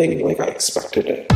Nothing like I expected it.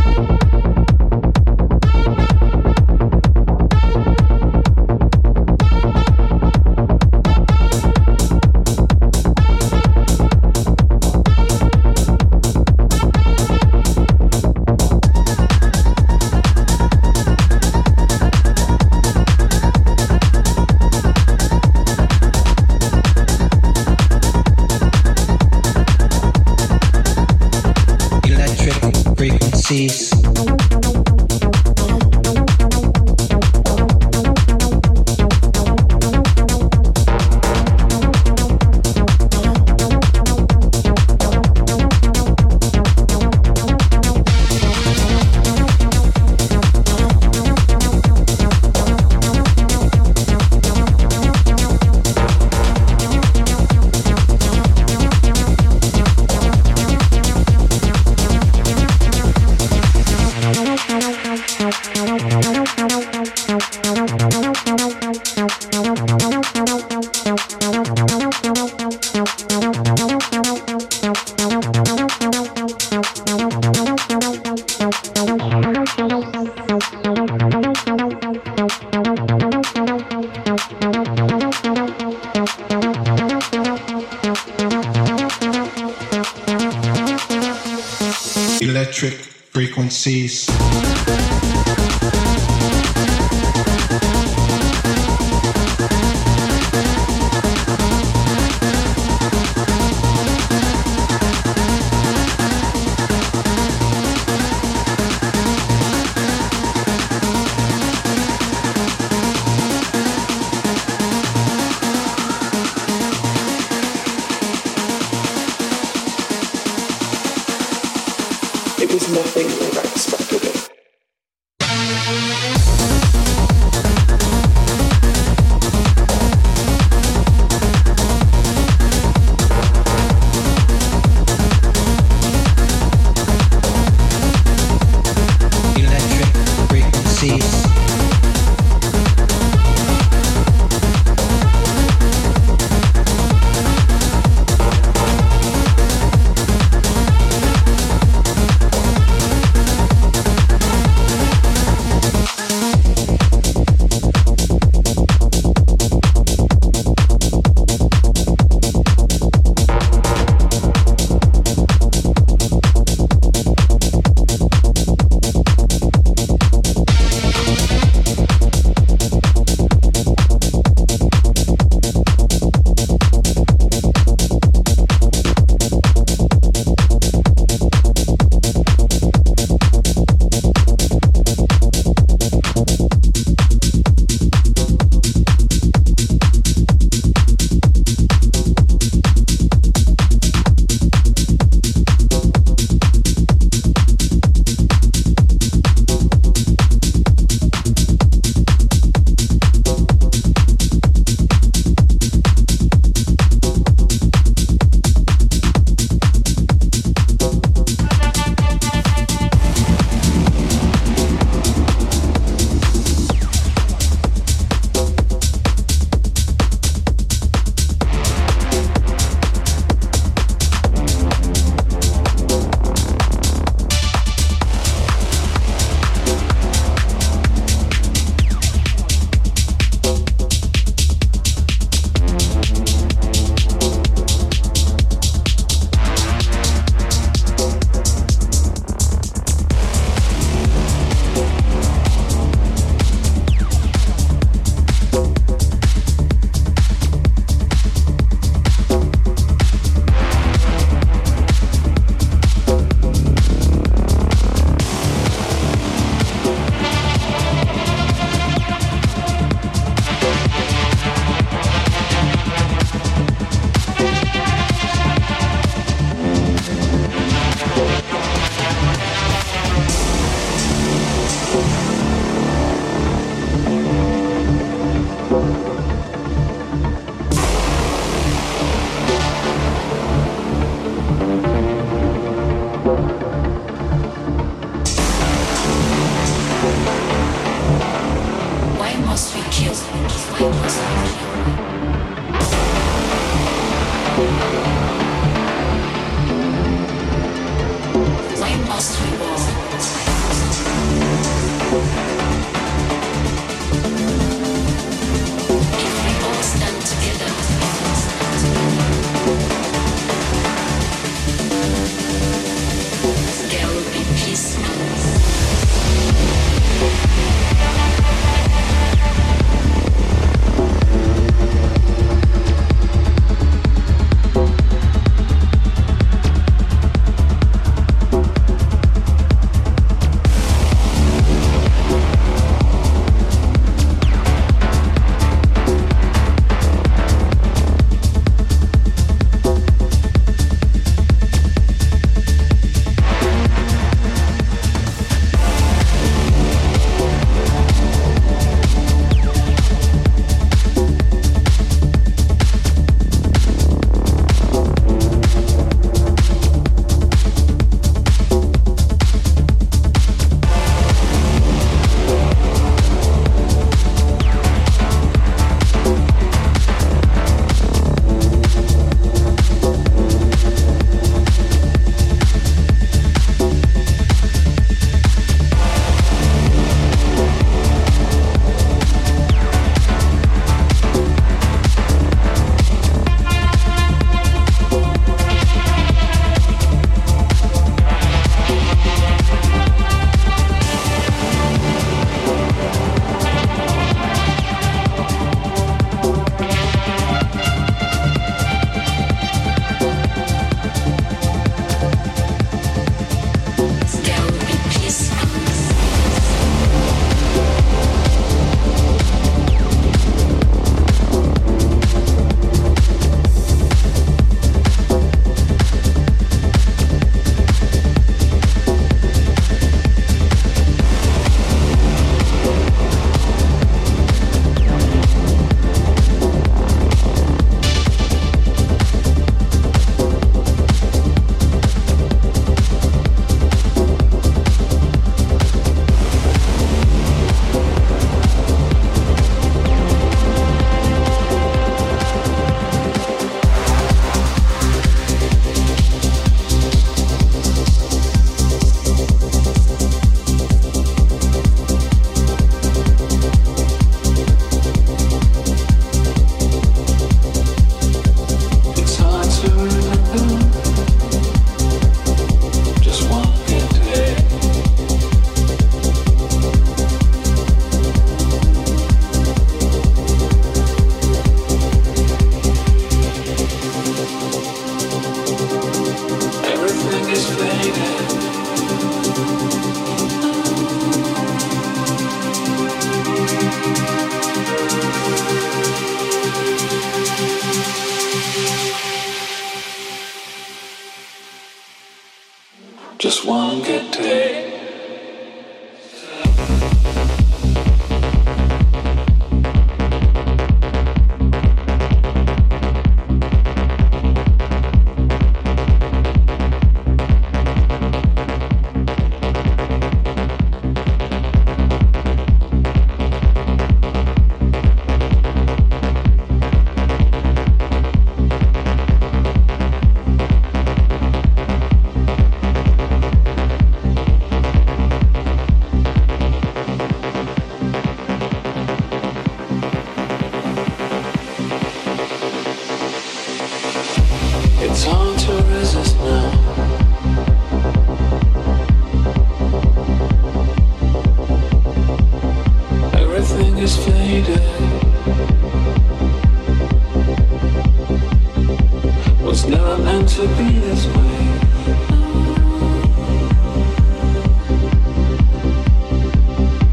It's meant to be this way.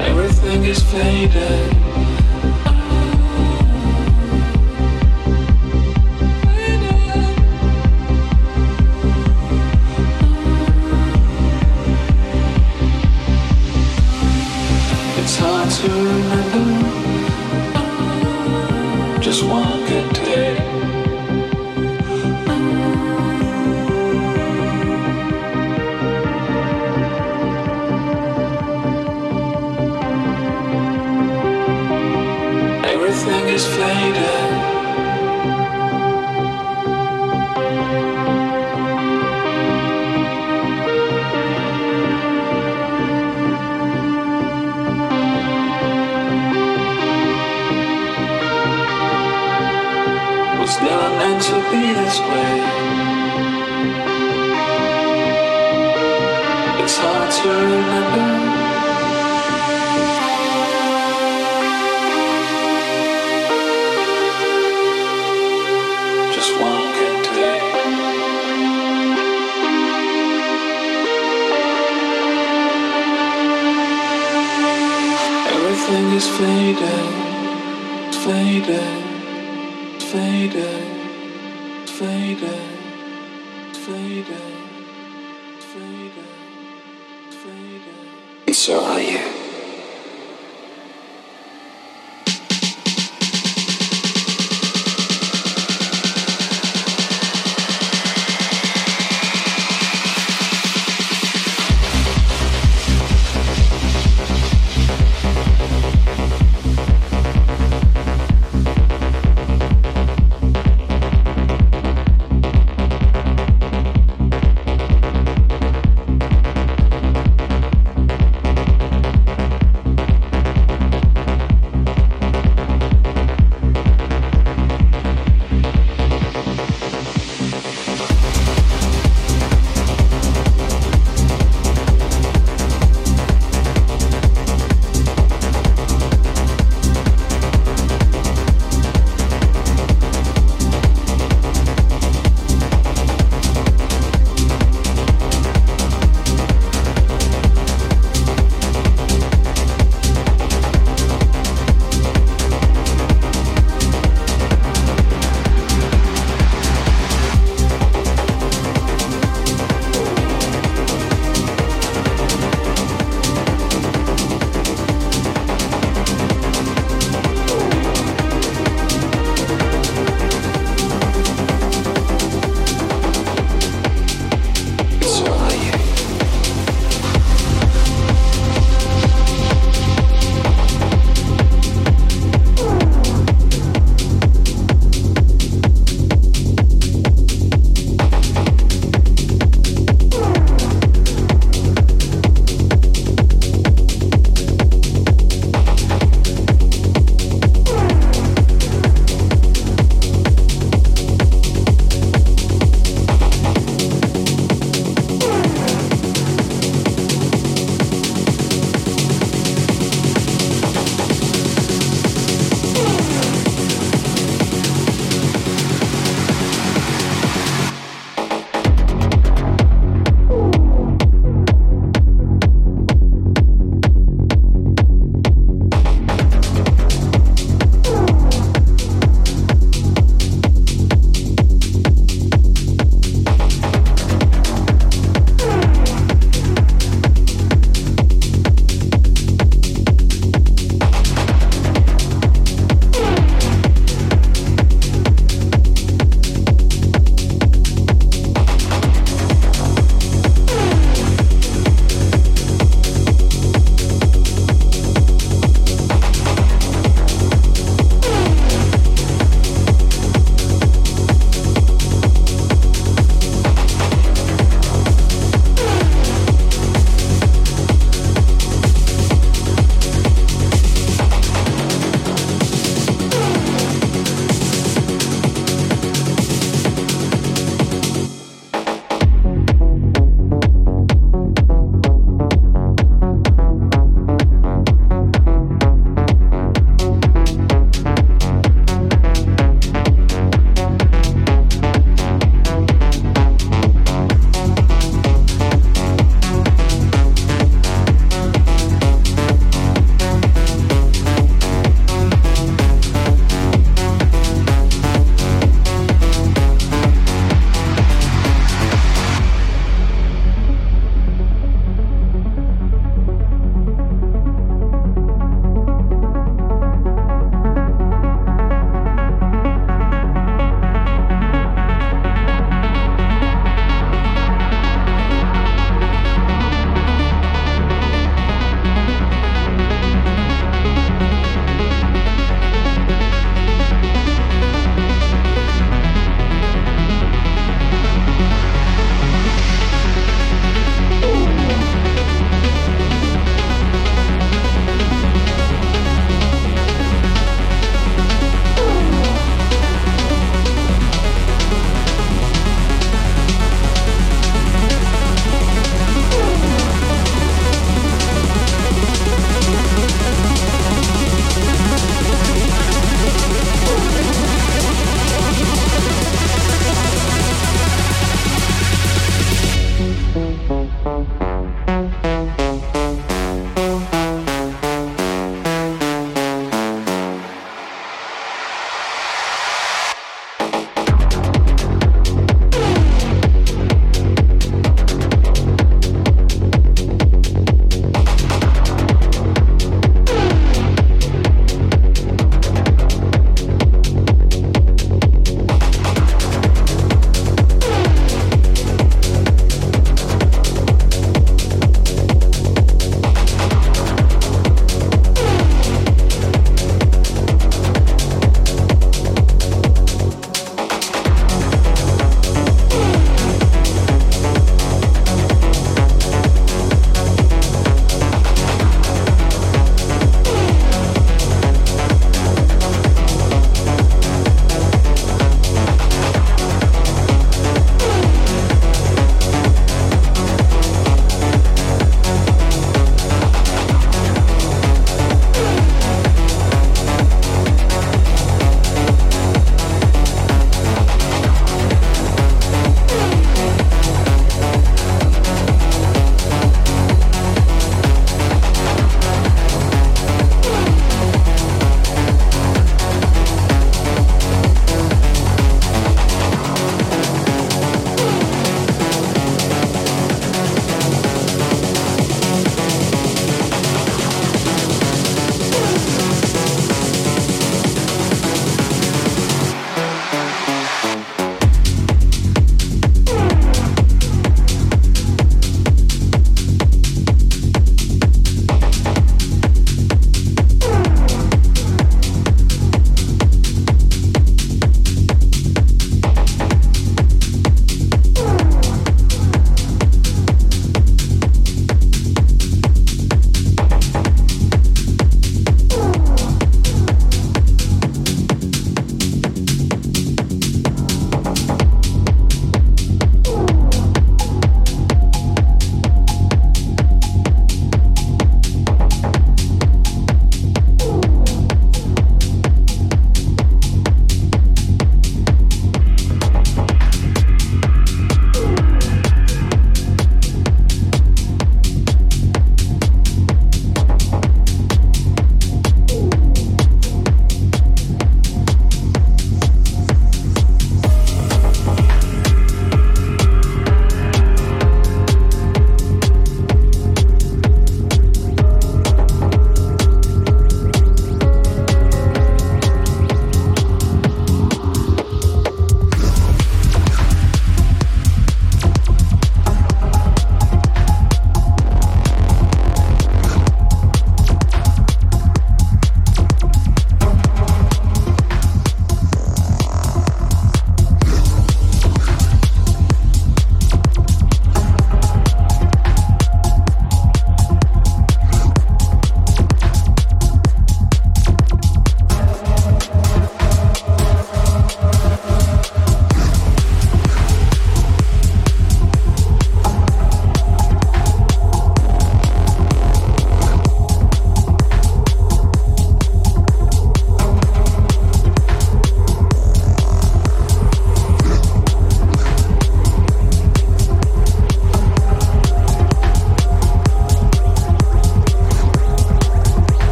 Everything is faded